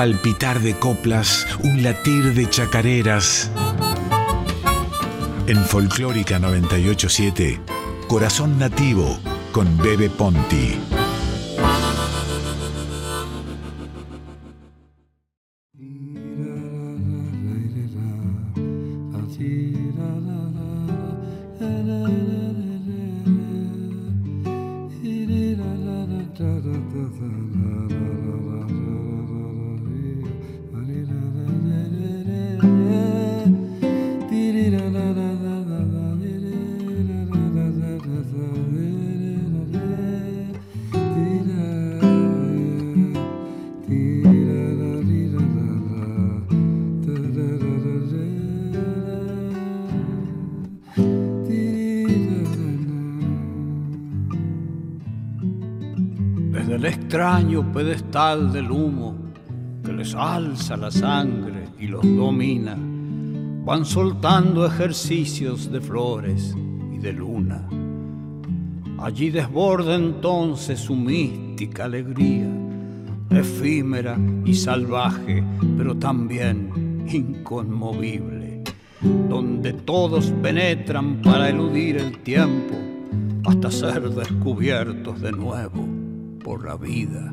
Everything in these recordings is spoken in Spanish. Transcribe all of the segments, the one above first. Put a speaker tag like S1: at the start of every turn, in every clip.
S1: palpitar de coplas, un latir de chacareras. En Folclórica 987, Corazón Nativo con Bebe Ponti.
S2: Del humo que les alza la sangre y los domina, van soltando ejercicios de flores y de luna. Allí desborda entonces su mística alegría, efímera y salvaje, pero también inconmovible, donde todos penetran para eludir el tiempo hasta ser descubiertos de nuevo por la vida.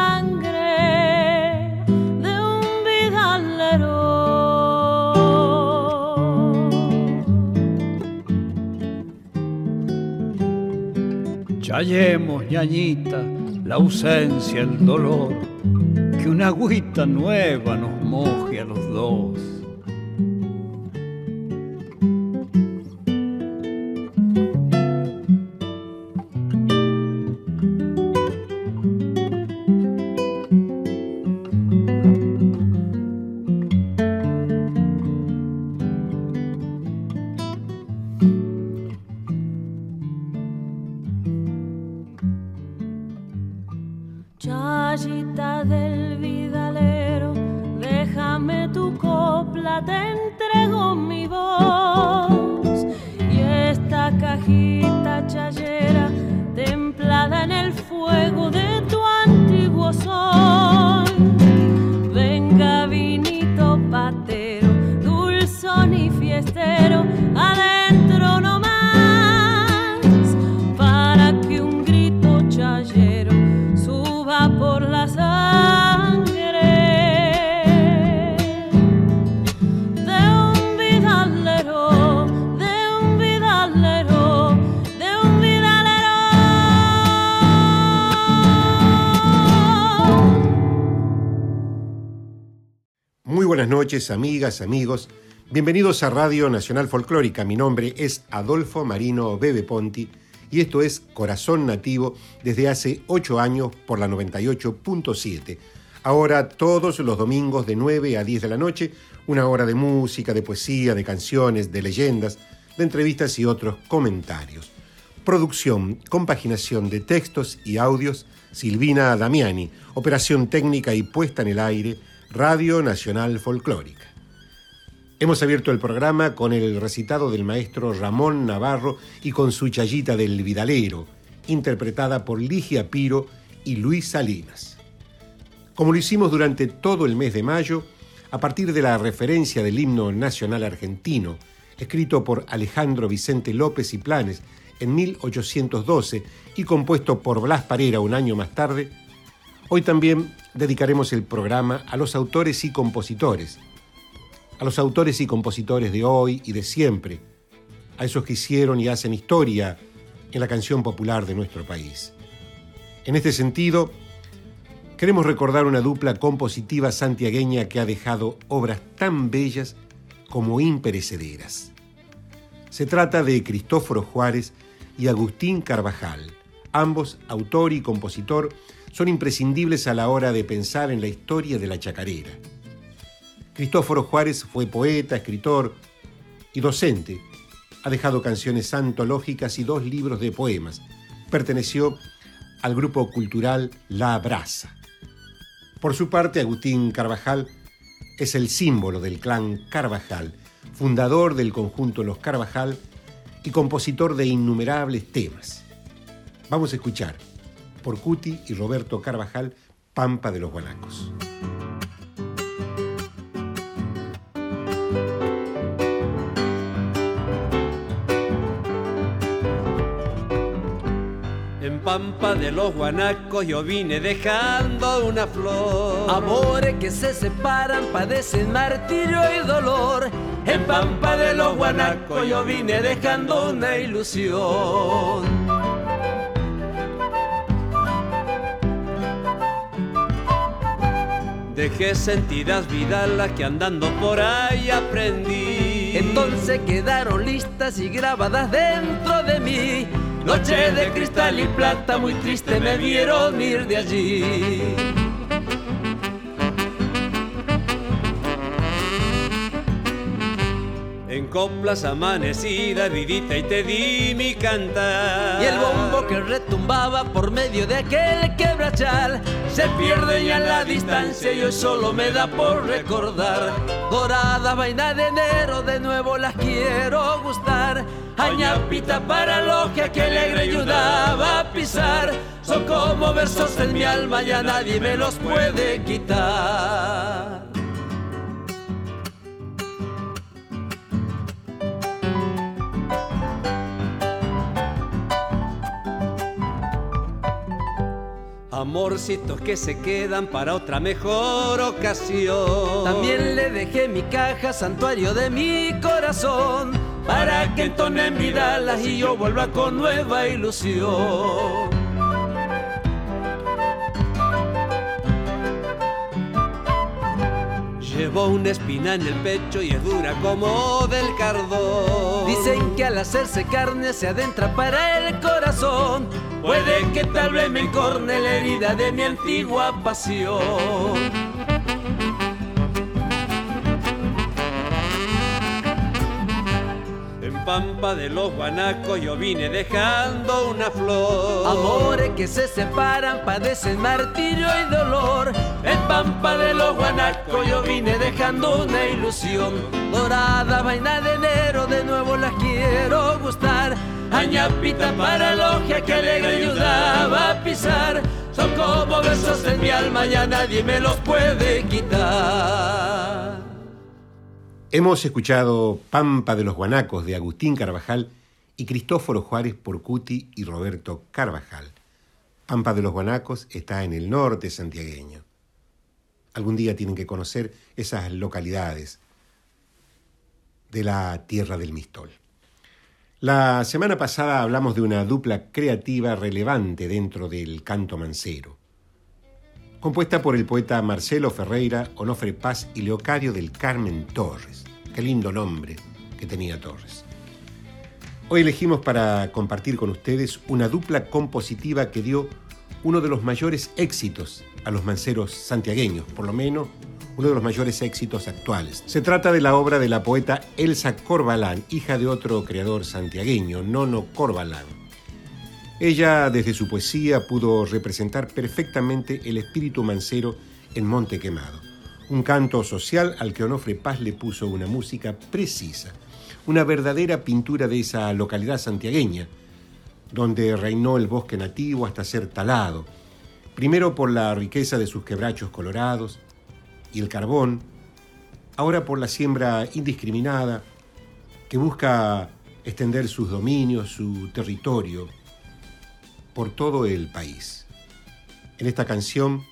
S2: ausencia, el dolor, que una agüita nueva nos moje a los dos.
S3: Amigas, amigos. Bienvenidos a Radio Nacional Folclórica. Mi nombre es Adolfo Marino Bebe Ponti y esto es Corazón Nativo desde hace ocho años por la 98.7. Ahora todos los domingos de 9 a 10 de la noche, una hora de música, de poesía, de canciones, de leyendas, de entrevistas y otros comentarios. Producción, compaginación de textos y audios, Silvina Damiani. Operación técnica y puesta en el aire, Radio Nacional Folclórica. Hemos abierto el programa con el recitado del maestro Ramón Navarro y con su chayita del Vidalero, interpretada por Ligia Piro y Luis Salinas. Como lo hicimos durante todo el mes de mayo, a partir de la referencia del himno nacional argentino, escrito por Alejandro Vicente López y Planes en 1812 y compuesto por Blas Parera un año más tarde, hoy también dedicaremos el programa a los autores y compositores, a los autores y compositores de hoy y de siempre, a esos que hicieron y hacen historia en la canción popular de nuestro país. En este sentido, Queremos recordar una dupla compositiva santiagueña que ha dejado obras tan bellas como imperecederas. Se trata de Cristóforo Juárez y Agustín Carvajal. Ambos, autor y compositor, son imprescindibles a la hora de pensar en la historia de la chacarera. Cristóforo Juárez fue poeta, escritor y docente. Ha dejado canciones antológicas y dos libros de poemas. Perteneció al grupo cultural La Brasa. Por su parte, Agustín Carvajal es el símbolo del clan Carvajal, fundador del conjunto Los Carvajal y compositor de innumerables temas. Vamos a escuchar por Cuti y Roberto Carvajal, Pampa de los Guanacos.
S4: pampa de los guanacos yo vine dejando una flor.
S5: Amores que se separan, padecen martirio y dolor.
S4: En pampa de los guanacos yo vine dejando una ilusión. Dejé sentidas vidas las que andando por ahí aprendí.
S5: Entonces quedaron listas y grabadas dentro de mí
S4: Noche de cristal y plata, muy triste me vieron ir de allí. Coplas amanecida, vivita y te di mi cantar.
S5: Y el bombo que retumbaba por medio de aquel quebrachal
S4: se pierde ya en la distancia y hoy solo me da por recordar.
S5: Dorada vaina de enero, de nuevo las quiero gustar
S4: Añapita para logia que alegre ayudaba a pisar. Son como versos en mi alma, ya nadie me los puede quitar. Amorcitos que se quedan para otra mejor ocasión.
S5: También le dejé mi caja, santuario de mi corazón
S4: para que entonen vidalas y yo vuelva con nueva ilusión. Llevo una espina en el pecho y es dura como del cardón.
S5: Dicen que al hacerse carne se adentra para el corazón.
S4: Puede que tal vez me encorne la herida de mi antigua pasión. pampa de los guanacos yo vine dejando una flor.
S5: Amores que se separan, padecen martirio y dolor.
S4: En pampa de los guanacos yo vine dejando una ilusión.
S5: Dorada vaina de enero, de nuevo las quiero gustar.
S4: Añapita para logia que alegre ayudaba a pisar. Son como besos en mi alma, ya nadie me los puede quitar.
S3: Hemos escuchado Pampa de los Guanacos de Agustín Carvajal y Cristóforo Juárez por Cuti y Roberto Carvajal. Pampa de los Guanacos está en el norte santiagueño. Algún día tienen que conocer esas localidades de la tierra del Mistol. La semana pasada hablamos de una dupla creativa relevante dentro del canto mancero, compuesta por el poeta Marcelo Ferreira, Onofre Paz y Leocadio del Carmen Torres. Qué lindo nombre que tenía Torres. Hoy elegimos para compartir con ustedes una dupla compositiva que dio uno de los mayores éxitos a los manceros santiagueños, por lo menos uno de los mayores éxitos actuales. Se trata de la obra de la poeta Elsa Corbalán, hija de otro creador santiagueño, Nono Corbalán. Ella, desde su poesía, pudo representar perfectamente el espíritu mancero en Monte Quemado un canto social al que Onofre Paz le puso una música precisa, una verdadera pintura de esa localidad santiagueña, donde reinó el bosque nativo hasta ser talado, primero por la riqueza de sus quebrachos colorados y el carbón, ahora por la siembra indiscriminada que busca extender sus dominios, su territorio, por todo el país. En esta canción,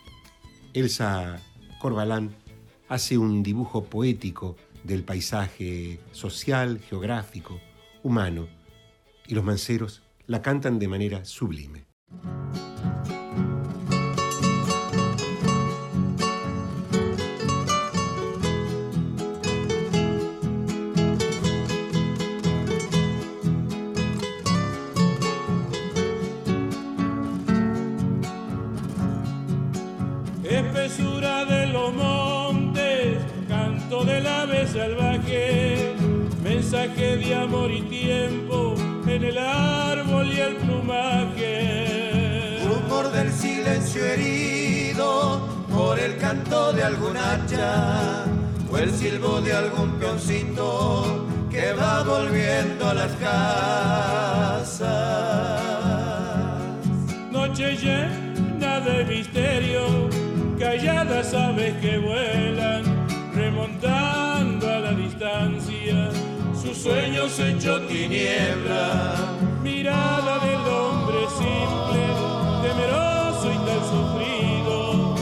S3: Elsa Corbalán hace un dibujo poético del paisaje social, geográfico, humano, y los manceros la cantan de manera sublime.
S6: Mensaje de amor y tiempo en el árbol y el plumaje.
S7: Rumor del silencio herido por el canto de algún hacha o el silbo de algún peoncito que va volviendo a las casas.
S6: Noche llena de misterio, calladas aves que vuelan, sus sueños hecho tiniebla. Mirada del hombre simple, temeroso y tan sufrido,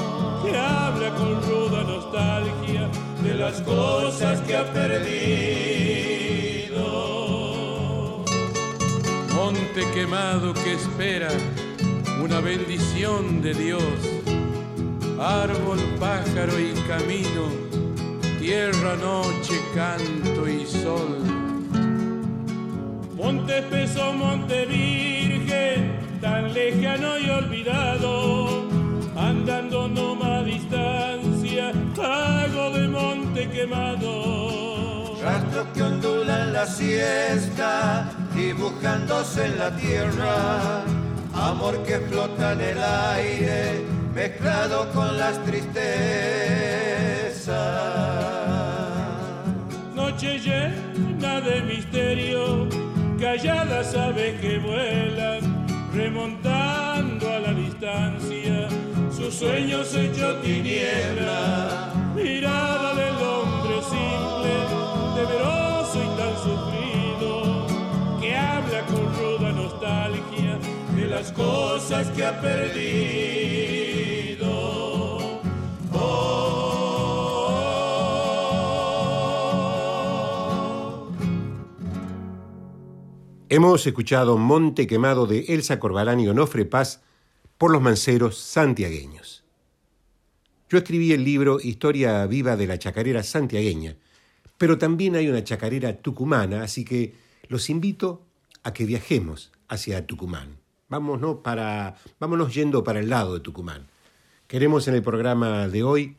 S6: que habla con ruda nostalgia de las cosas que ha perdido.
S8: Monte quemado que espera una bendición de Dios. Árbol, pájaro y camino, tierra, noche, canto y sol.
S6: Monte espeso, monte virgen, tan lejano y olvidado, andando no más distancia, hago de monte quemado.
S7: Rastros que ondulan la siesta, dibujándose en la tierra, amor que flota en el aire, mezclado con las tristezas.
S6: Noche llena de misterio, calladas aves que vuelan, remontando a la distancia, sus sueños hechos tiniebla, mirada del hombre simple, temeroso y tan sufrido, que habla con ruda nostalgia de las cosas que ha perdido.
S3: Hemos escuchado Monte Quemado de Elsa Corbalán y Onofre Paz por los manceros santiagueños. Yo escribí el libro Historia viva de la chacarera santiagueña, pero también hay una chacarera tucumana, así que los invito a que viajemos hacia Tucumán. Vámonos, para, vámonos yendo para el lado de Tucumán. Queremos en el programa de hoy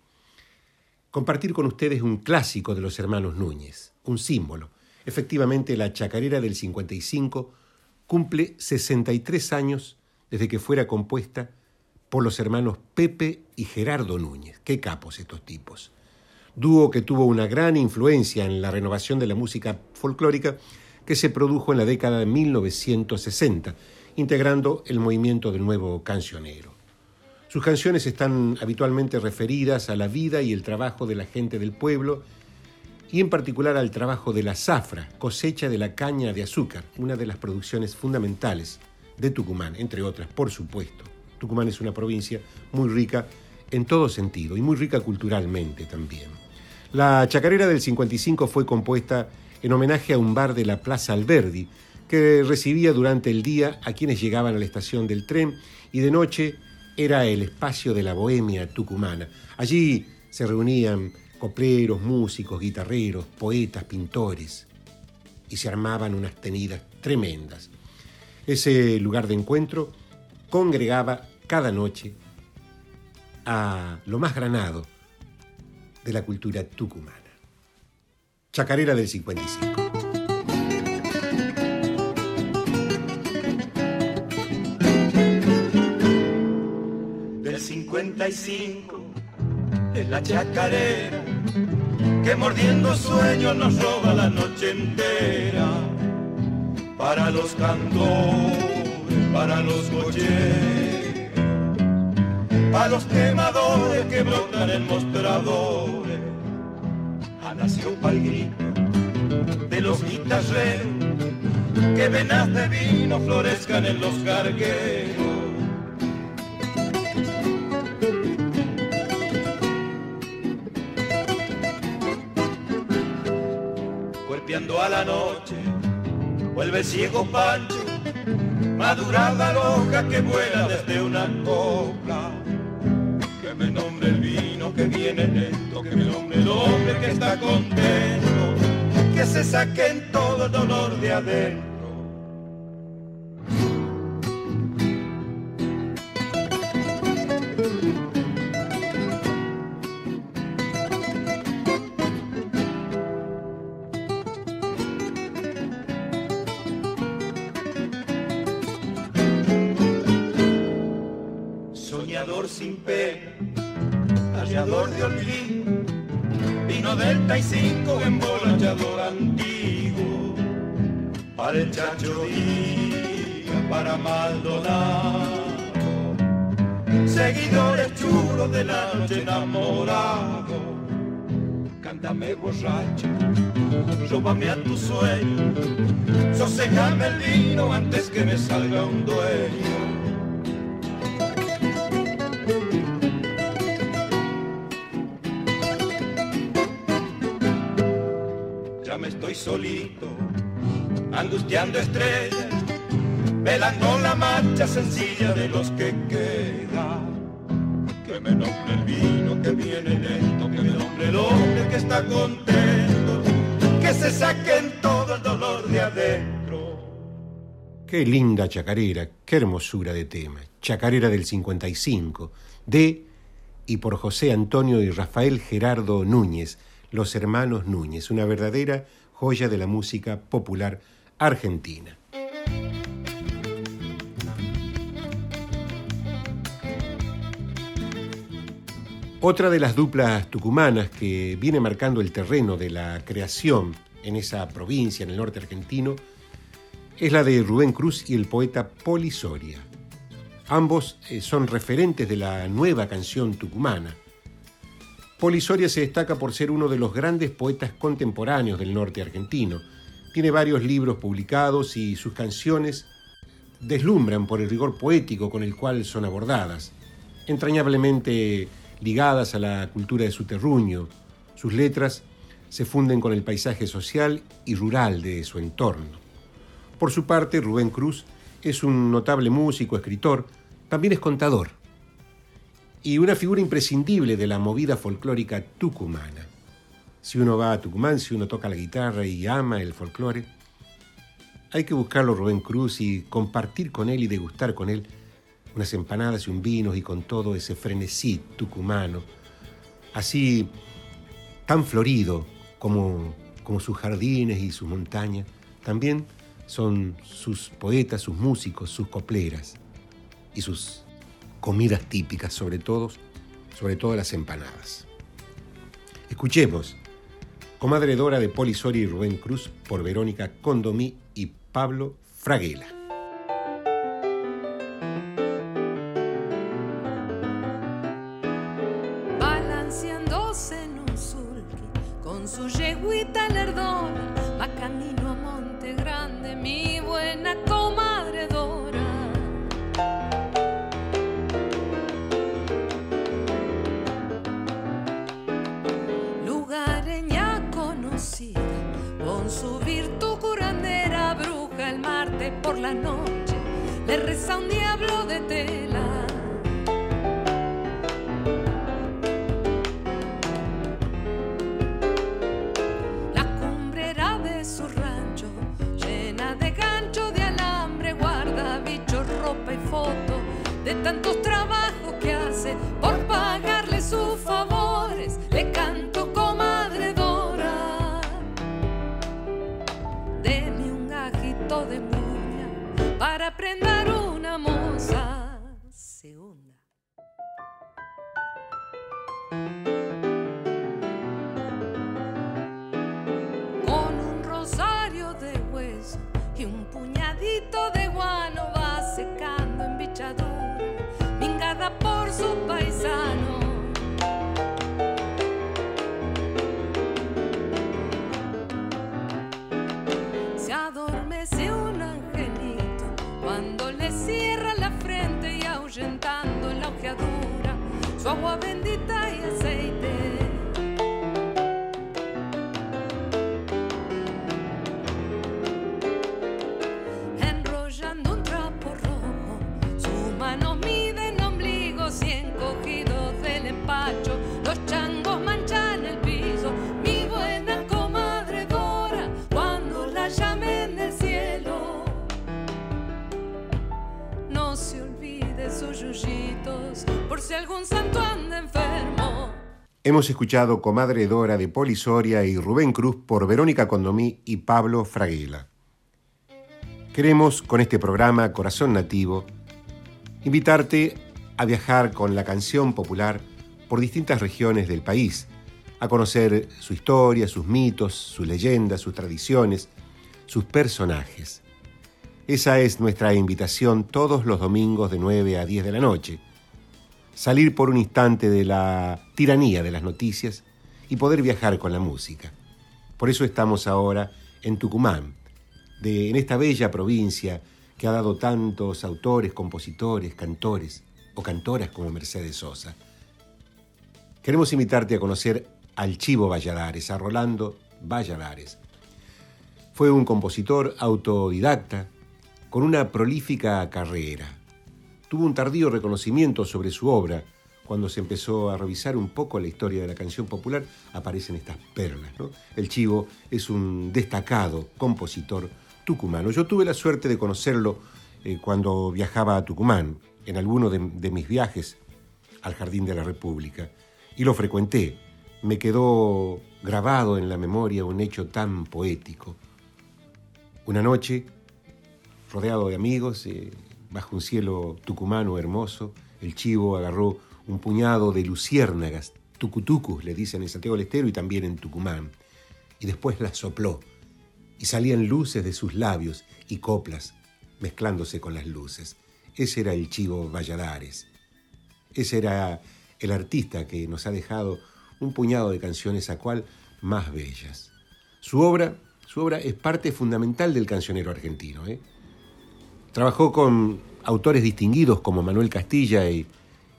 S3: compartir con ustedes un clásico de los hermanos Núñez, un símbolo. Efectivamente, la chacarera del 55 cumple 63 años desde que fuera compuesta por los hermanos Pepe y Gerardo Núñez. Qué capos estos tipos. Dúo que tuvo una gran influencia en la renovación de la música folclórica que se produjo en la década de 1960, integrando el movimiento del nuevo cancionero. Sus canciones están habitualmente referidas a la vida y el trabajo de la gente del pueblo y en particular al trabajo de la zafra, cosecha de la caña de azúcar, una de las producciones fundamentales de Tucumán, entre otras, por supuesto. Tucumán es una provincia muy rica en todo sentido y muy rica culturalmente también. La chacarera del 55 fue compuesta en homenaje a un bar de la Plaza Alberdi, que recibía durante el día a quienes llegaban a la estación del tren y de noche era el espacio de la bohemia tucumana. Allí se reunían copleros, músicos, guitarreros, poetas, pintores y se armaban unas tenidas tremendas. Ese lugar de encuentro congregaba cada noche a lo más granado de la cultura tucumana. Chacarera del 55.
S7: Del 55 la chacarera que mordiendo sueños nos roba la noche entera. Para los cantores, para los cocheros, para los quemadores que brotan en mostradores. Ha nacido pa'l grito de los guitarreros que venas de vino florezcan en los cargueros. Noche, vuelve ciego Pancho, madura la loja que vuela desde una copla. Que me nombre el vino que viene lento, que me nombre el hombre que está contento, que se saquen todo el dolor de adentro. Cántame borracho, róbame a tu sueño, sosegame el vino antes que me salga un dueño. Ya me estoy solito, angustiando estrellas, velando la marcha sencilla de los que quedan que me nombre el vino que viene lento, está contento, que se saquen todo el dolor de adentro.
S3: Qué linda chacarera, qué hermosura de tema. Chacarera del 55, de y por José Antonio y Rafael Gerardo Núñez, los hermanos Núñez, una verdadera joya de la música popular argentina. Otra de las duplas tucumanas que viene marcando el terreno de la creación en esa provincia, en el norte argentino, es la de Rubén Cruz y el poeta Poli Soria. Ambos eh, son referentes de la nueva canción tucumana. Poli Soria se destaca por ser uno de los grandes poetas contemporáneos del norte argentino. Tiene varios libros publicados y sus canciones deslumbran por el rigor poético con el cual son abordadas. Entrañablemente ligadas a la cultura de su terruño. Sus letras se funden con el paisaje social y rural de su entorno. Por su parte, Rubén Cruz es un notable músico, escritor, también es contador y una figura imprescindible de la movida folclórica tucumana. Si uno va a Tucumán, si uno toca la guitarra y ama el folclore, hay que buscarlo Rubén Cruz y compartir con él y degustar con él unas empanadas y un vino y con todo ese frenesí tucumano, así tan florido como, como sus jardines y sus montañas, también son sus poetas, sus músicos, sus copleras y sus comidas típicas, sobre todo, sobre todo las empanadas. Escuchemos Comadre Dora de Polisori y Rubén Cruz por Verónica Condomí y Pablo Fraguela. Hemos escuchado Comadre Dora de Polisoria y Rubén Cruz por Verónica Condomí y Pablo Fraguela. Queremos, con este programa Corazón Nativo, invitarte a viajar con la canción popular por distintas regiones del país, a conocer su historia, sus mitos, sus leyendas, sus tradiciones, sus personajes. Esa es nuestra invitación todos los domingos de 9 a 10 de la noche. Salir por un instante de la tiranía de las noticias y poder viajar con la música. Por eso estamos ahora en Tucumán, en esta bella provincia que ha dado tantos autores, compositores, cantores o cantoras como Mercedes Sosa. Queremos invitarte a conocer al Chivo Valladares, a Rolando Valladares. Fue un compositor autodidacta con una prolífica carrera. Tuvo un tardío reconocimiento sobre su obra. Cuando se empezó a revisar un poco la historia de la canción popular, aparecen estas perlas. El Chivo es un destacado compositor tucumano. Yo tuve la suerte de conocerlo eh, cuando viajaba a Tucumán, en alguno de, de mis viajes al Jardín de la República, y lo frecuenté. Me quedó grabado en la memoria un hecho tan poético. Una noche rodeado de amigos, eh, bajo un cielo tucumano hermoso, el chivo agarró un puñado de luciérnagas, tucutucus, le dicen en Santiago del Estero y también en Tucumán, y después las sopló, y salían luces de sus labios y coplas mezclándose con las luces. Ese era el chivo Valladares. Ese era el artista que nos ha dejado un puñado de canciones a cual más bellas. Su obra, su obra es parte fundamental del cancionero argentino. ¿eh? Trabajó con autores distinguidos como Manuel Castilla y,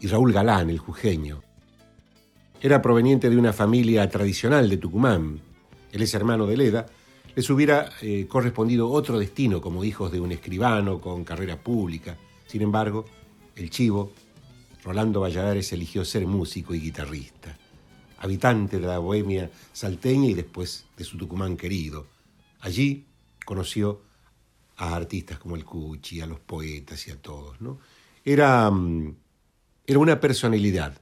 S3: Raúl Galán, el jujeño. Era proveniente de una familia tradicional de Tucumán. Él es hermano de Leda. Les hubiera eh, correspondido otro destino como hijos de un escribano con carrera pública. Sin embargo, el chivo, Rolando Valladares, eligió ser músico y guitarrista. Habitante de la bohemia salteña y después de su Tucumán querido. Allí conoció a artistas como el Cuchi, a los poetas y a todos. ¿no? Era, mm, era una personalidad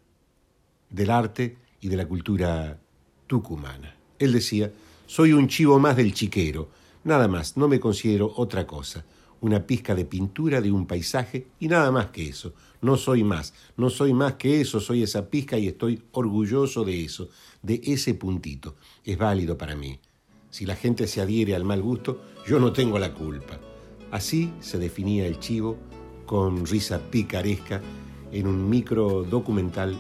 S3: del arte y de la cultura tucumana. Él decía, soy un chivo más del chiquero, nada más, no me considero otra cosa, una pizca de pintura de un paisaje y nada más que eso. No soy más, no soy más que eso, soy esa pizca y estoy orgulloso de eso, de ese puntito. Es válido para mí. Si la gente se adhiere al mal gusto, yo no tengo la culpa. Así se definía el chivo con risa picaresca en un micro documental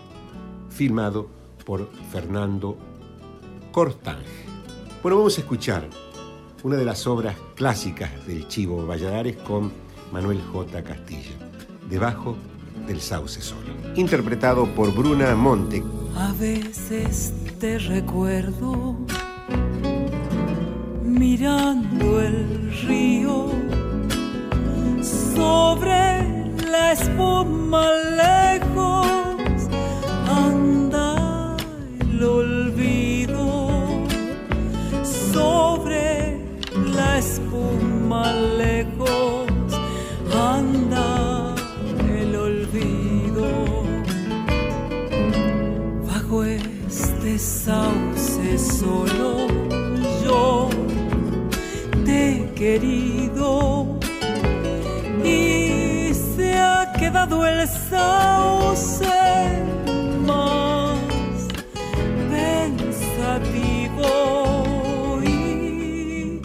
S3: filmado por Fernando Cortange. Bueno, vamos a escuchar una de las obras clásicas del Chivo Valladares con Manuel J. Castilla, Debajo del Sauce Solo, interpretado por Bruna Monte.
S9: A veces te recuerdo mirando el río sobre la espuma lejos anda el olvido. Sobre la espuma lejos anda el olvido. Bajo este sauce solo yo te he sauce más pensativo y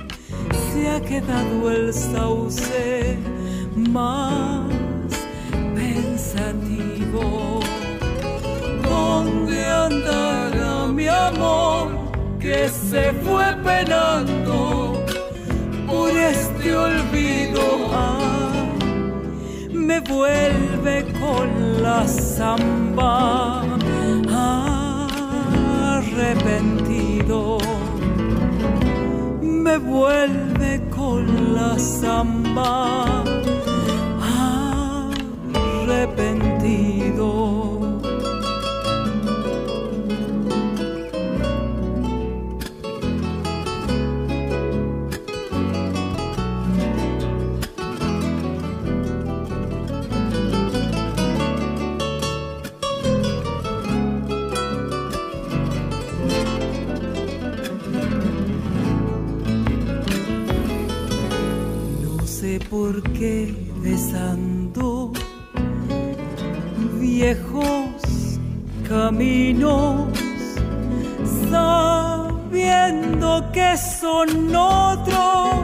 S9: se ha quedado el sauce más pensativo. ¿Dónde andará mi amor que se fue penando por este olvido? me vuelve con la samba arrepentido. Me vuelve con la samba arrepentido. Por qué besando viejos caminos, sabiendo que son otros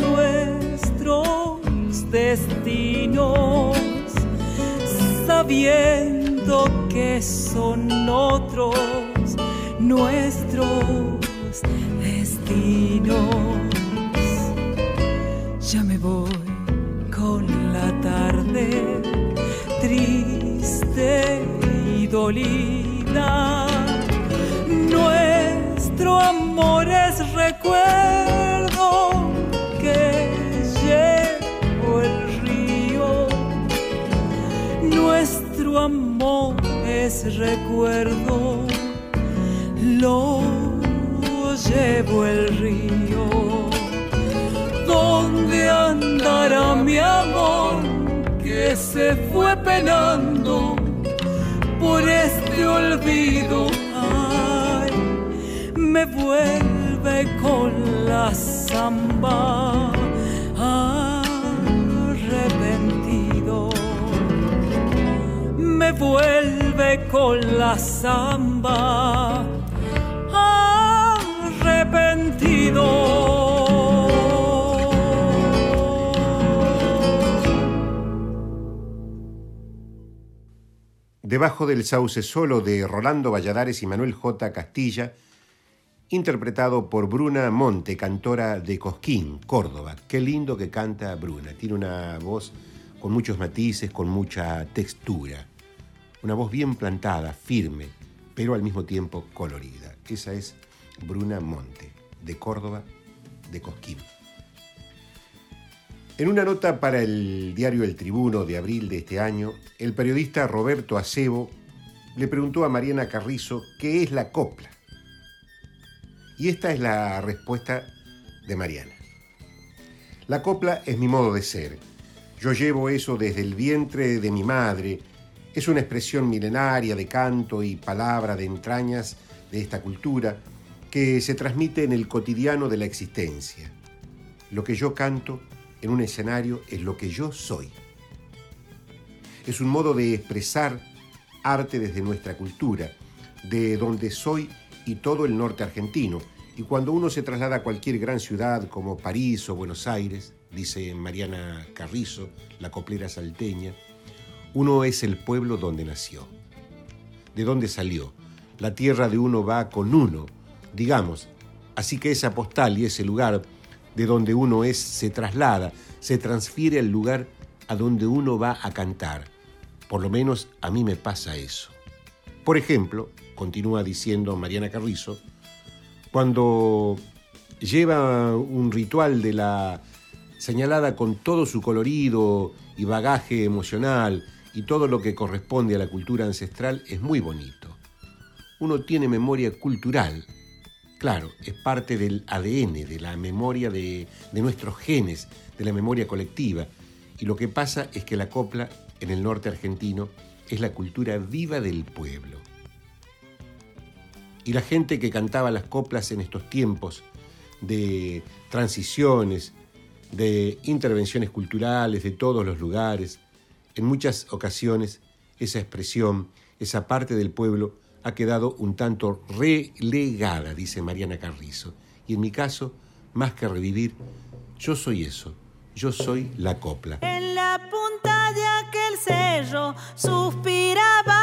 S9: nuestros destinos, sabiendo que son otros nuestros destinos. Voy con la tarde triste y dolida. Nuestro amor es recuerdo que llevo el río. Nuestro amor es recuerdo, lo llevo el río. ¿Dónde andará mi amor que se fue penando por este olvido? Ay, me vuelve con la samba arrepentido. Me vuelve con la samba arrepentido.
S3: Debajo del sauce solo de Rolando Valladares y Manuel J. Castilla, interpretado por Bruna Monte, cantora de Cosquín, Córdoba. Qué lindo que canta Bruna. Tiene una voz con muchos matices, con mucha textura. Una voz bien plantada, firme, pero al mismo tiempo colorida. Esa es Bruna Monte, de Córdoba, de Cosquín. En una nota para el diario El Tribuno de abril de este año, el periodista Roberto Acebo le preguntó a Mariana Carrizo qué es la copla. Y esta es la respuesta de Mariana. La copla es mi modo de ser. Yo llevo eso desde el vientre de mi madre. Es una expresión milenaria de canto y palabra de entrañas de esta cultura que se transmite en el cotidiano de la existencia. Lo que yo canto en un escenario es lo que yo soy. Es un modo de expresar arte desde nuestra cultura, de donde soy y todo el norte argentino. Y cuando uno se traslada a cualquier gran ciudad como París o Buenos Aires, dice Mariana Carrizo, la coplera salteña, uno es el pueblo donde nació, de donde salió. La tierra de uno va con uno, digamos. Así que esa postal y ese lugar de donde uno es se traslada, se transfiere al lugar a donde uno va a cantar. Por lo menos a mí me pasa eso. Por ejemplo, continúa diciendo Mariana Carrizo, cuando lleva un ritual de la señalada con todo su colorido y bagaje emocional y todo lo que corresponde a la cultura ancestral, es muy bonito. Uno tiene memoria cultural Claro, es parte del ADN, de la memoria de, nuestros genes, de la memoria colectiva. Y lo que pasa es que la copla en el norte argentino es la cultura viva del pueblo. Y la gente que cantaba las coplas en estos tiempos de transiciones, de intervenciones culturales de todos los lugares, en muchas ocasiones esa expresión, esa parte del pueblo ha quedado un tanto relegada, dice Mariana Carrizo. Y en mi caso, más que revivir, yo soy eso, yo soy la copla.
S10: En la punta de aquel cerro suspiraba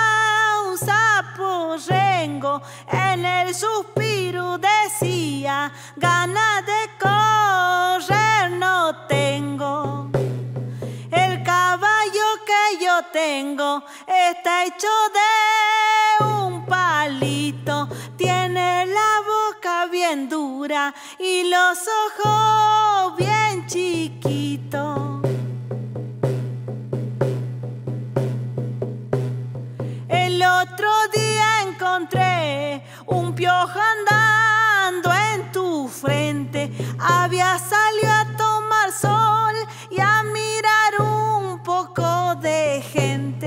S10: un sapo rengo, en el suspiro decía, ganas de correr no tengo. El caballo que yo tengo está hecho de un palito, tiene la boca bien dura y los ojos bien chiquitos. El otro día encontré un piojo andando en tu frente, había salido a tomar sol y a mirar un poco de gente.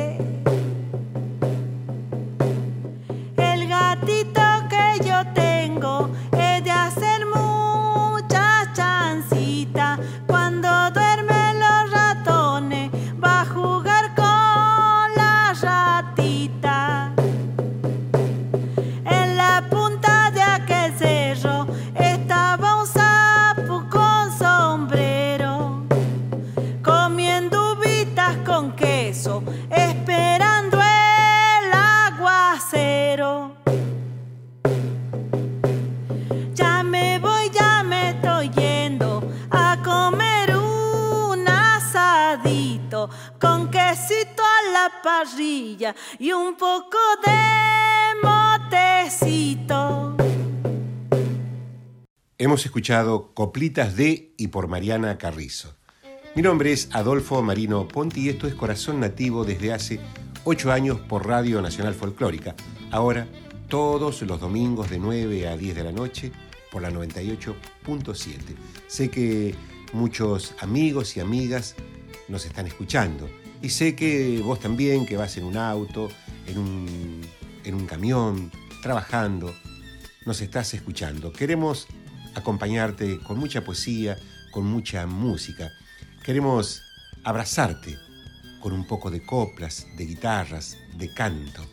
S10: Quiero. Ya me voy, ya me estoy yendo a comer un asadito con quesito a la parrilla y un poco de motecito.
S3: Hemos escuchado Coplitas de y por Mariana Carrizo. Mi nombre es Adolfo Marino Ponti y esto es Corazón Nativo desde hace ocho años por Radio Nacional Folclórica. Ahora, todos los domingos de 9 a 10 de la noche por la 98.7. Sé que muchos amigos y amigas nos están escuchando y sé que vos también, que vas en un auto, en un, en un camión, trabajando, nos estás escuchando. Queremos acompañarte con mucha poesía, con mucha música. Queremos abrazarte con un poco de coplas, de guitarras, de canto.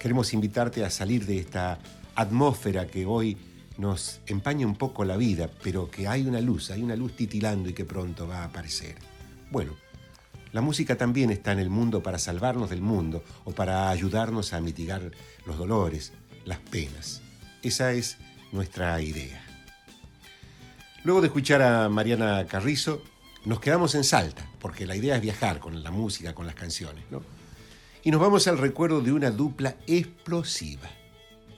S3: Queremos invitarte a salir de esta atmósfera que hoy nos empaña un poco la vida, pero que hay una luz, hay una luz titilando y que pronto va a aparecer. Bueno, la música también está en el mundo para salvarnos del mundo o para ayudarnos a mitigar los dolores, las penas. Esa es nuestra idea. Luego de escuchar a Mariana Carrizo, nos quedamos en Salta, porque la idea es viajar con la música, con las canciones, ¿no? Y nos vamos al recuerdo de una dupla explosiva,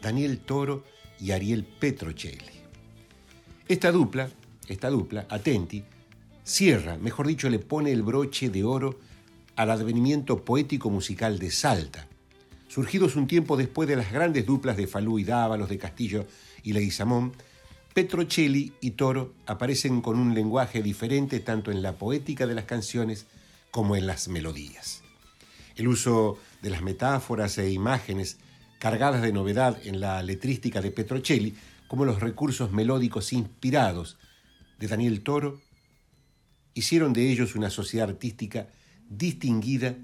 S3: Daniel Toro y Ariel Petrocelli. Esta dupla, esta dupla, Atenti, cierra, mejor dicho, le pone el broche de oro al advenimiento poético musical de Salta, surgidos un tiempo después de las grandes duplas de Falú y Dávalos, de Castillo y Leguizamón, Petrocelli y Toro aparecen con un lenguaje diferente tanto en la poética de las canciones como en las melodías. El uso de las metáforas e imágenes cargadas de novedad en la letrística de Petrocelli, como los recursos melódicos inspirados de Daniel Toro, hicieron de ellos una sociedad artística distinguida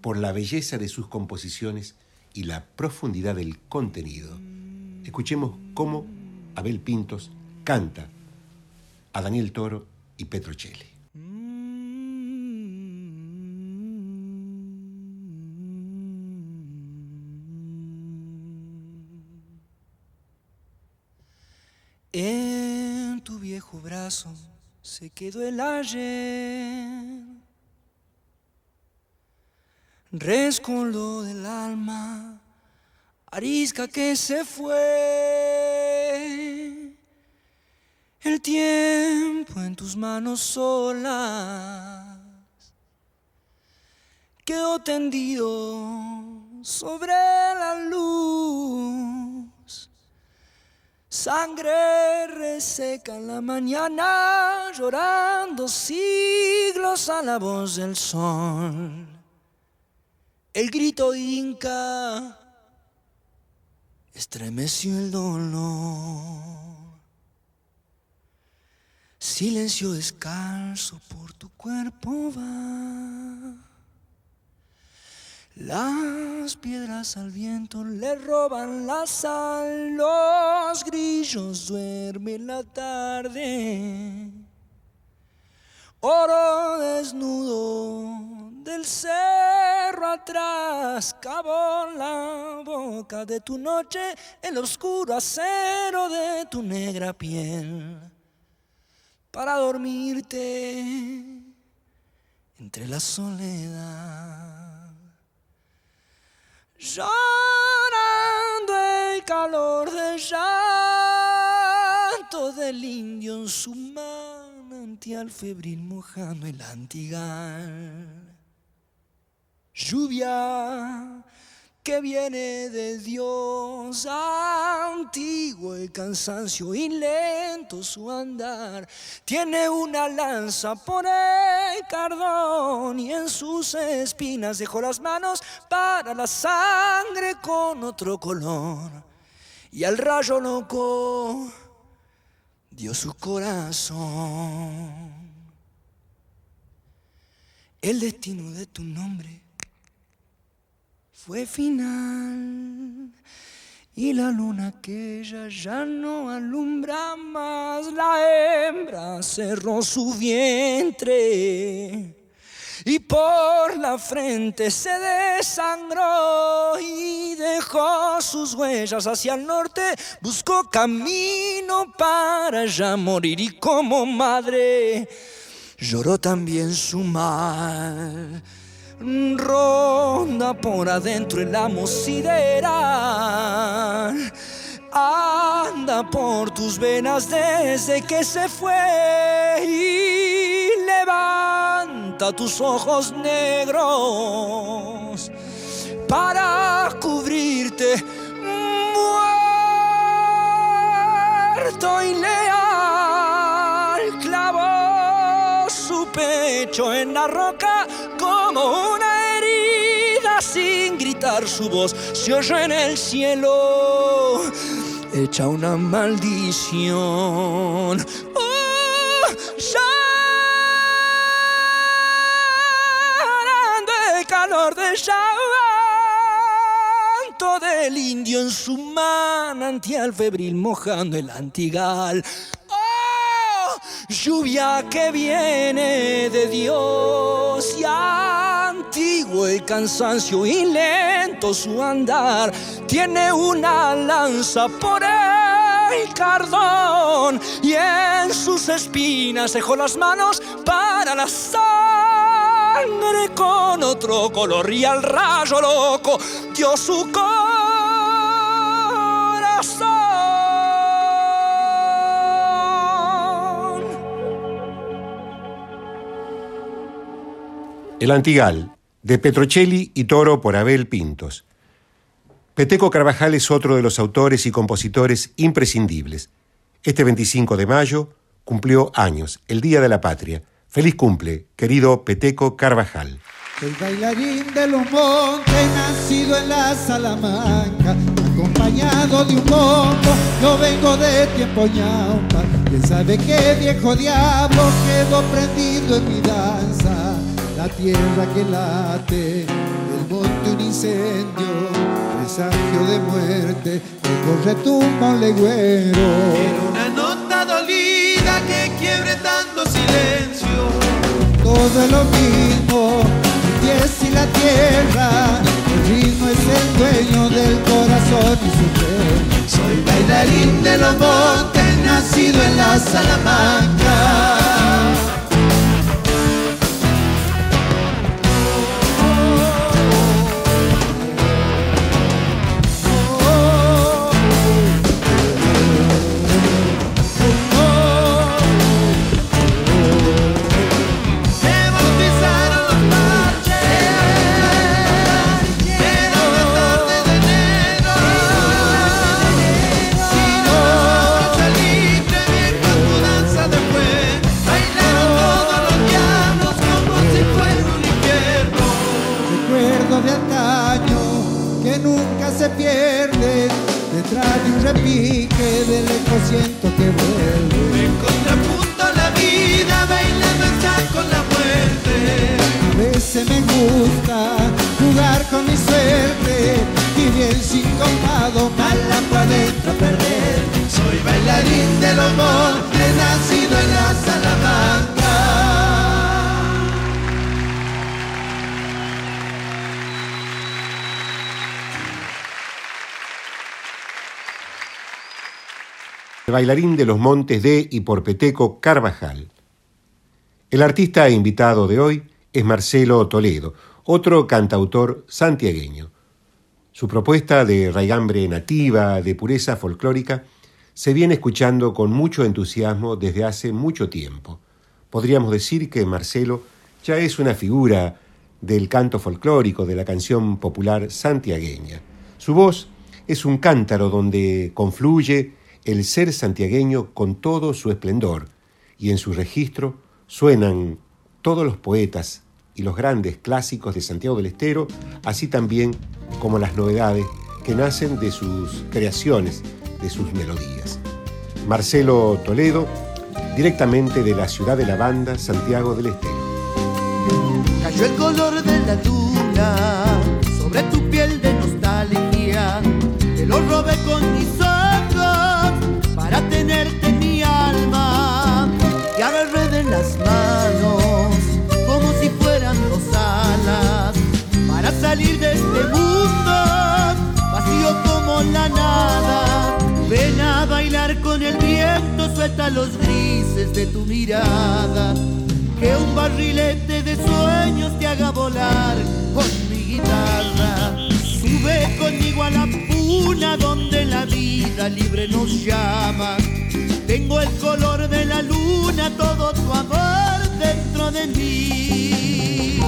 S3: por la belleza de sus composiciones y la profundidad del contenido. Escuchemos cómo Abel Pintos canta a Daniel Toro y Petrocelli.
S11: En tu viejo brazo se quedó el ayer, rescoldo del alma, arisca que se fue, el tiempo en tus manos solas quedó tendido sobre la luz Sangre reseca en la mañana, llorando siglos a la voz del sol. El grito inca estremeció el dolor. Silencio descalzo por tu cuerpo va. Las piedras al viento le roban la sal, los grillos duermen la tarde. Oro desnudo del cerro atrás, cavó la boca de tu noche, el oscuro acero de tu negra piel, para dormirte entre la soledad llorando el calor del llanto del indio en su manantial febril mojando el antigal. Lluvia que viene de Dios antiguo el cansancio y lento su andar. Tiene una lanza por el cardón y en sus espinas dejó las manos para la sangre con otro color. Y al rayo loco dio su corazón. El destino de tu nombre fue final. Y la luna aquella ya no alumbra más, la hembra cerró su vientre y por la frente se desangró y dejó sus huellas hacia el norte, buscó camino para ya morir y como madre lloró también su mal. Ronda por adentro el amo sideral. Anda por tus venas desde que se fue y levanta tus ojos negros para cubrirte muerto y leal clavó su pecho en la roca como una herida sin gritar su voz. Se oyó en el cielo echa una maldición. Oh, el calor de llanto del indio en su manantial febril mojando el antigal lluvia que viene de Dios y antiguo el cansancio y lento su andar, tiene una lanza por el cardón y en sus espinas dejó las manos para la sangre con otro color y al rayo loco dio su corazón.
S3: El Antigal, de Petrocelli y Toro por Abel Pintos. Peteco Carvajal es otro de los autores y compositores imprescindibles. Este 25 de mayo cumplió años, el Día de la Patria. Feliz cumple, querido Peteco Carvajal.
S12: El bailarín de los montes, nacido en la Salamanca, acompañado de un bombo, yo vengo de tiempo ñaupa. ¿Quién sabe qué viejo diablo quedó prendido en mi danza? La tierra que late, el monte un incendio, presagio de muerte, el retumba un legüero.
S13: En una nota dolida que quiebre tanto silencio.
S12: Todo es lo mismo, pies y la tierra, el ritmo es el dueño del corazón y su fe.
S13: Soy bailarín de los montes, nacido en la Salamanca.
S12: Siento que vuelve.
S13: Me contrapunto la vida bailando está con la muerte.
S12: A veces me gusta jugar con mi suerte y bien sin compado mala pa' adentro perder.
S13: Soy bailarín de los montes, nacido en la Salamanca.
S3: Bailarín de los montes de y por Peteco Carvajal. El artista invitado de hoy es Marcelo Toledo, otro cantautor santiagueño. Su propuesta de raigambre nativa, de pureza folclórica, se viene escuchando con mucho entusiasmo desde hace mucho tiempo. Podríamos decir que Marcelo ya es una figura del canto folclórico, de la canción popular santiagueña. Su voz es un cántaro donde confluye el ser santiagueño con todo su esplendor, y en su registro suenan todos los poetas y los grandes clásicos de Santiago del Estero, así también como las novedades que nacen de sus creaciones, de sus melodías. Marcelo Toledo, directamente de la ciudad de la banda, Santiago del Estero.
S13: Cayó el color de la luna sobre tu piel de nostalgia, te lo robé con mis los grises de tu mirada. Que un barrilete de sueños te haga volar con mi guitarra. Sube conmigo a la puna donde la vida libre nos llama. Tengo el color de la luna, todo tu amor dentro de mí.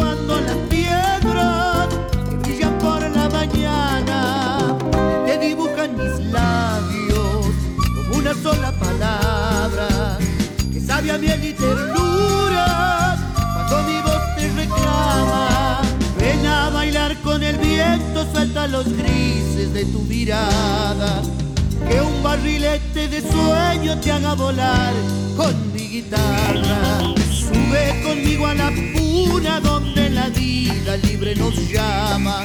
S13: Tatuando las piedras que brillan por la mañana. Te dibujan mis labios como una sola palabra que sabe a miel y ternura cuando mi voz te reclama. Ven a bailar con el viento, suelta los grises de tu mirada que un barrilete de sueño te haga volar con mi guitarra. Sube conmigo a la puna donde la vida libre nos llama.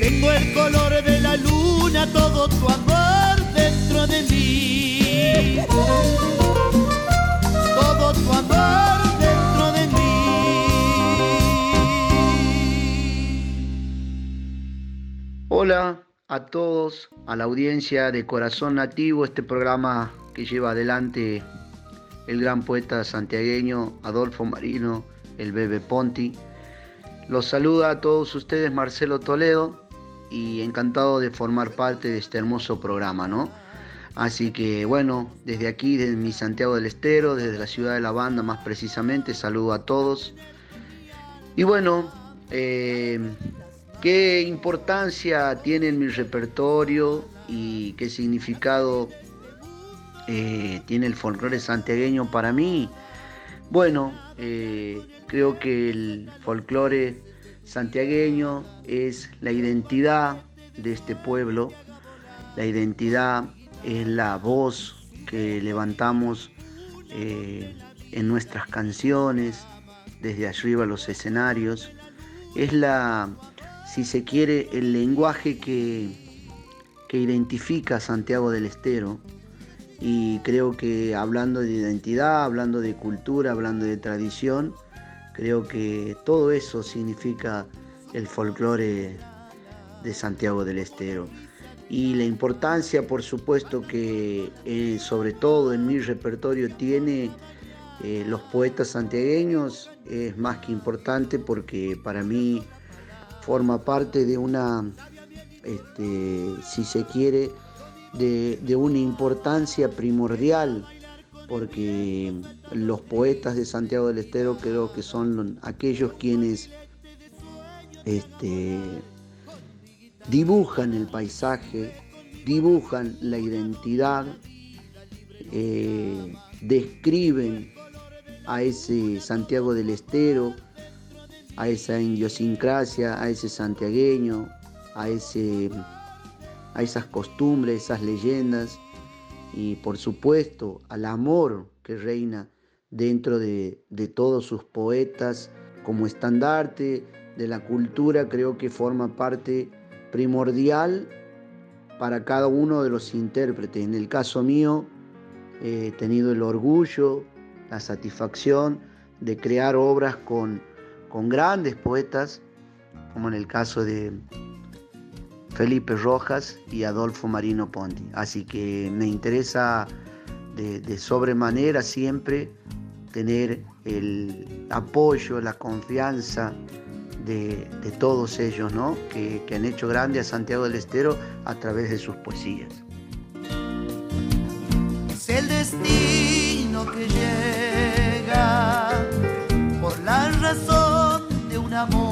S13: Tengo el color de la luna, todo tu amor dentro de mí. Todo tu amor dentro de mí.
S14: Hola, a todos, a la audiencia de Corazón Nativo, este programa que lleva adelante el gran poeta santiagueño Adolfo Marino, el Bebe Ponti. Los saluda a todos ustedes Marcelo Toledo y encantado de formar parte de este hermoso programa, ¿no? Así que bueno, desde aquí, desde mi Santiago del Estero, desde la ciudad de La Banda más precisamente, saludo a todos. Y bueno, eh, qué importancia tiene en mi repertorio y qué significado eh, tiene el folclore santiagueño para mí. Bueno, eh, creo que el folclore santiagueño es la identidad de este pueblo, la identidad es la voz que levantamos eh, en nuestras canciones, desde arriba los escenarios, es la si se quiere, el lenguaje que, que identifica a Santiago del Estero. Y creo que hablando de identidad, hablando de cultura, hablando de tradición, creo que todo eso significa el folclore de Santiago del Estero. Y la importancia, por supuesto, que eh, sobre todo en mi repertorio tiene eh, los poetas santiagueños es más que importante porque para mí forma parte de una, este, si se quiere, de, una importancia primordial, porque los poetas de Santiago del Estero creo que son aquellos quienes este, dibujan el paisaje, dibujan la identidad, eh, describen a ese Santiago del Estero, a esa idiosincrasia, a ese santiagueño, a, ese, a esas costumbres, esas leyendas y por supuesto al amor que reina dentro de, todos sus poetas como estandarte de la cultura creo que forma parte primordial para cada uno de los intérpretes. En el caso mío he tenido el orgullo, la satisfacción de crear obras con con grandes poetas, como en el caso de Felipe Rojas y Adolfo Marino Ponti. Así que me interesa de, sobremanera siempre tener el apoyo, la confianza de, todos ellos, ¿no? que, que han hecho grande a Santiago del Estero a través de sus poesías.
S13: Es el destino que llega por la razón amor,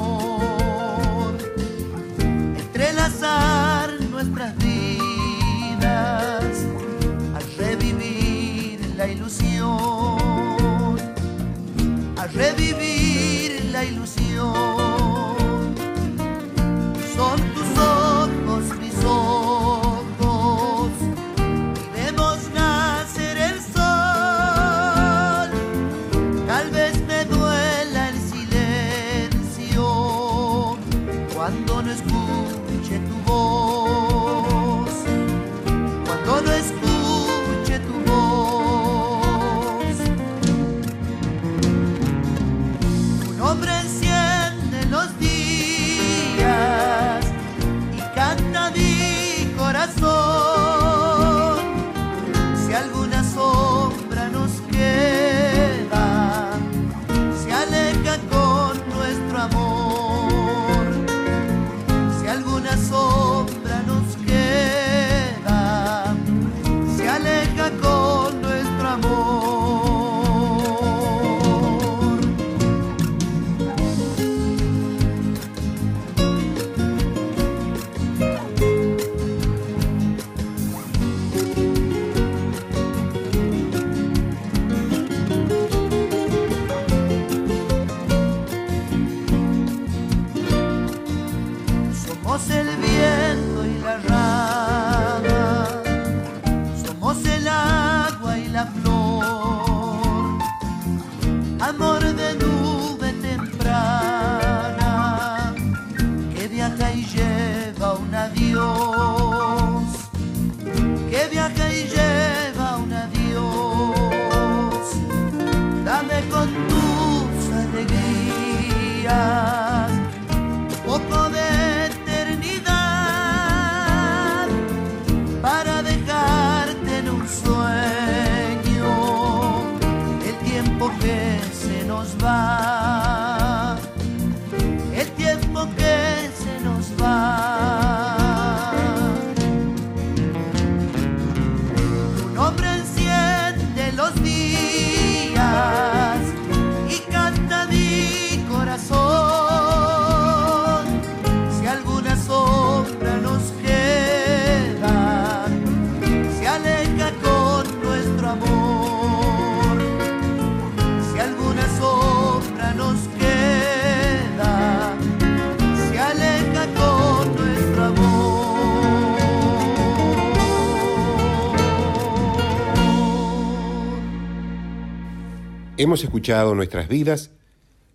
S3: Hemos escuchado Nuestras vidas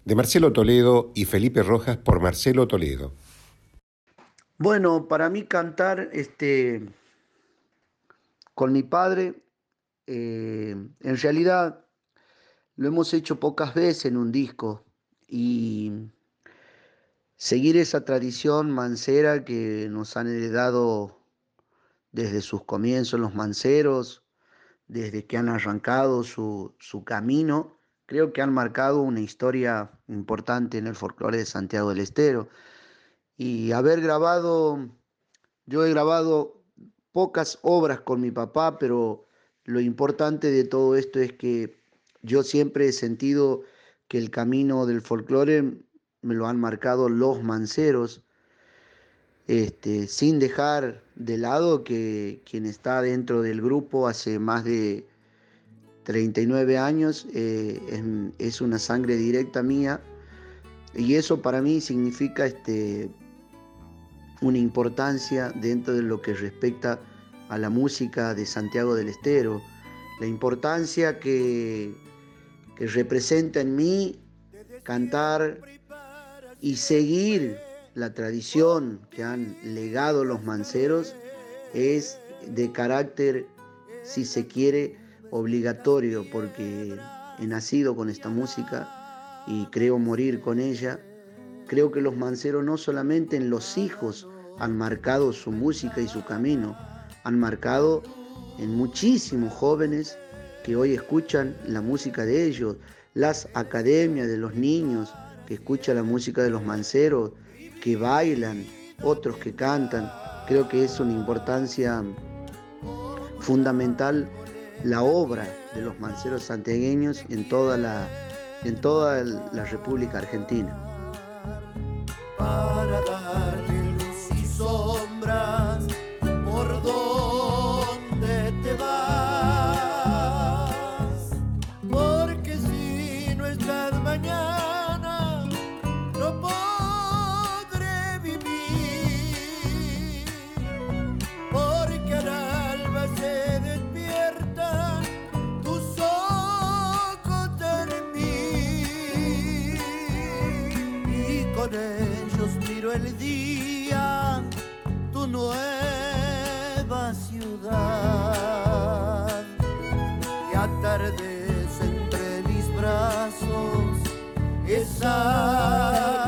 S3: de Marcelo Toledo y Felipe Rojas por Marcelo Toledo.
S14: Bueno, para mí cantar este, con mi padre, eh, en realidad lo hemos hecho pocas veces en un disco y seguir esa tradición mancera que nos han heredado desde sus comienzos los manceros, desde que han arrancado su, su camino, creo que han marcado una historia importante en el folclore de Santiago del Estero. Y haber grabado, yo he grabado pocas obras con mi papá, pero lo importante de todo esto es que yo siempre he sentido que el camino del folclore me lo han marcado los manceros, este, sin dejar de lado que quien está dentro del grupo hace más de 39 años eh, es, es una sangre directa mía. Y eso para mí significa este, una importancia dentro de lo que respecta a la música de Santiago del Estero, la importancia que, que representa en mí cantar y seguir la tradición que han legado los manceros es de carácter, si se quiere, obligatorio, porque he nacido con esta música y creo morir con ella. Creo que los manceros no solamente en los hijos han marcado su música y su camino, han marcado en muchísimos jóvenes que hoy escuchan la música de ellos, las academias de los niños que escuchan la música de los manceros, que bailan, otros que cantan. Creo que es una importancia fundamental la obra de los manceros santiagueños en toda la, en toda la República Argentina.
S13: Con ellos miro el día, tu nueva ciudad. Y atardece entre mis brazos esa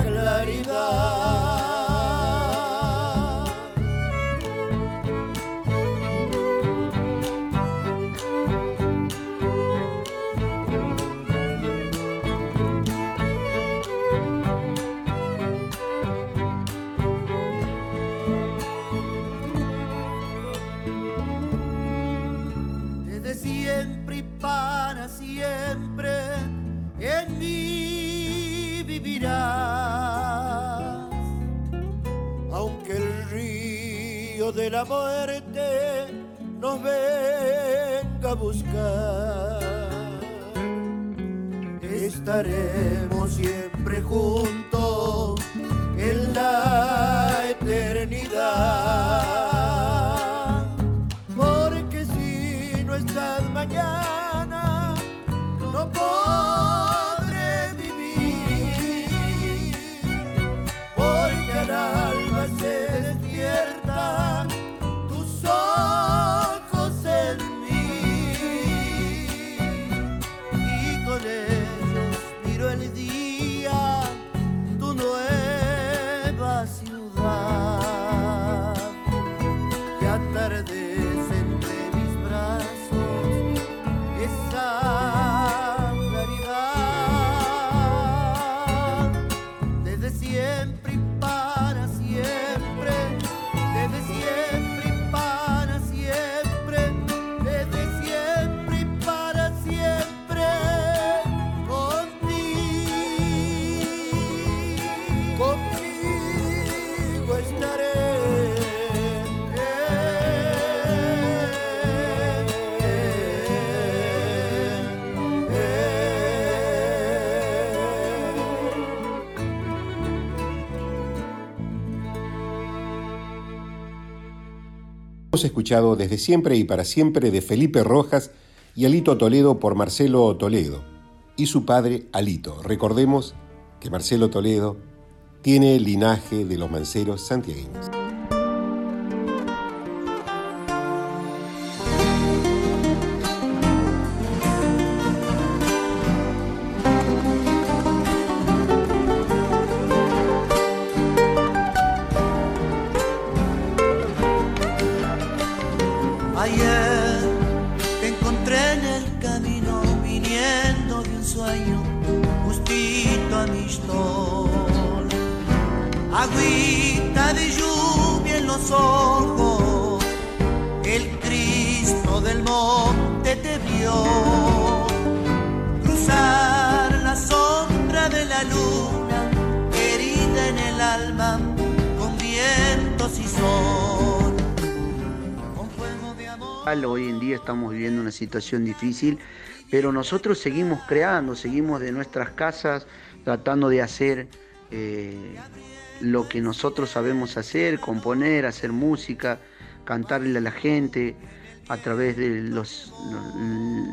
S13: la muerte nos venga a buscar, estaremos siempre juntos
S3: sempre escuchado desde siempre y para siempre de Felipe Rojas y Alito Toledo por Marcelo Toledo y su padre Alito. Recordemos que Marcelo Toledo tiene el linaje de los manceros santiagueños.
S15: Situación difícil, pero nosotros seguimos creando, seguimos de nuestras casas tratando de hacer eh, lo que nosotros sabemos hacer, componer, hacer música, cantarle a la gente a través de los,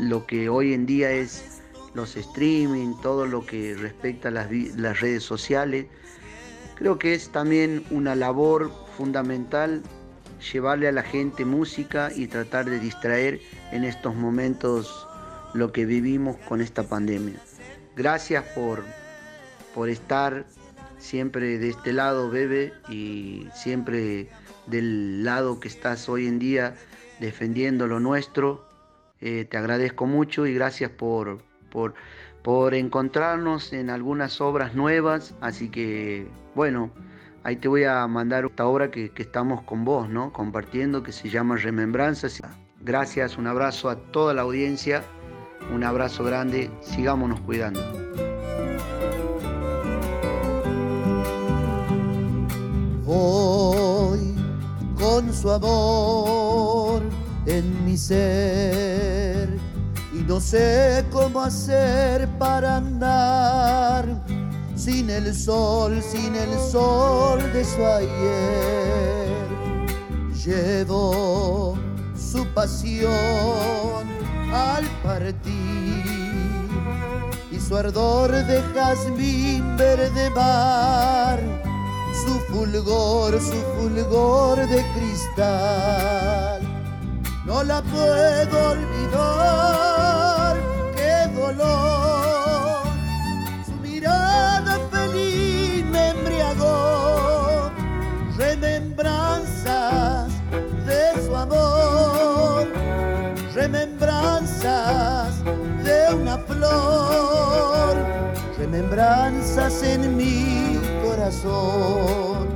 S15: lo, que hoy en día es los streaming, todo lo que respecta a las, las redes sociales. Creo que es también una labor fundamental llevarle a la gente música y tratar de distraer en estos momentos lo que vivimos con esta pandemia. Gracias por, por estar siempre de este lado, Bebe, y siempre del lado que estás hoy en día defendiendo lo nuestro. Eh, te agradezco mucho y gracias por, por, por encontrarnos en algunas obras nuevas. Así que, bueno, Ahí te voy a mandar esta obra que, estamos con vos, ¿no? Compartiendo, que se llama Remembranzas. Gracias, un abrazo a toda la audiencia, un abrazo grande, sigámonos cuidando.
S14: Voy con su amor en mi ser y no sé cómo hacer para andar sin el sol, sin el sol de su ayer. Llevo su pasión al partir y su ardor de jazmín verde mar, su fulgor, su fulgor de cristal. No la puedo olvidar, remembranzas de una flor, remembranzas en mi corazón.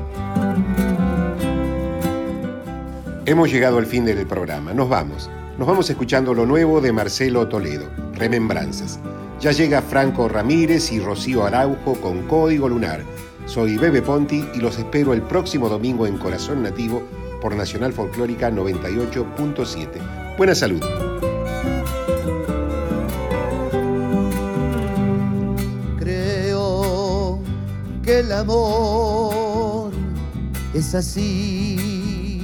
S3: Hemos llegado al fin del programa, nos vamos. Nos vamos escuchando lo nuevo de Marcelo Toledo, Remembranzas. Ya llega Franco Ramírez y Rocío Araujo con Código Lunar soy Bebe Ponti y los espero el próximo domingo en Corazón Nativo por Nacional Folclórica 98.7. Buena salud.
S14: Creo que el amor es así,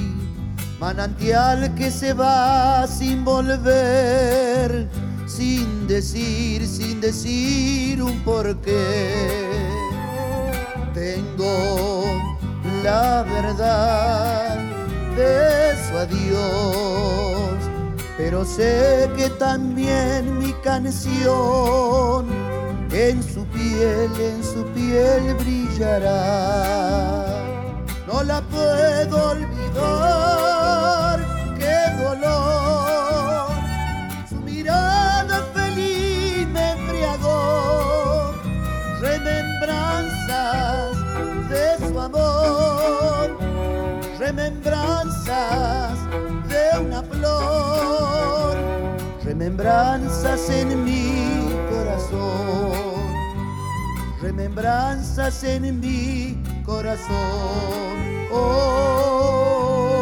S14: manantial que se va sin volver, sin decir, sin decir un porqué tengo la verdad de su adiós, pero sé que también mi canción en su piel, en su piel brillará. No la puedo olvidar, qué dolor, su mirada feliz me embriagó, remembranza de su amor, remembranzas de una flor, remembranzas en mi corazón, remembranzas en mi corazón. Oh,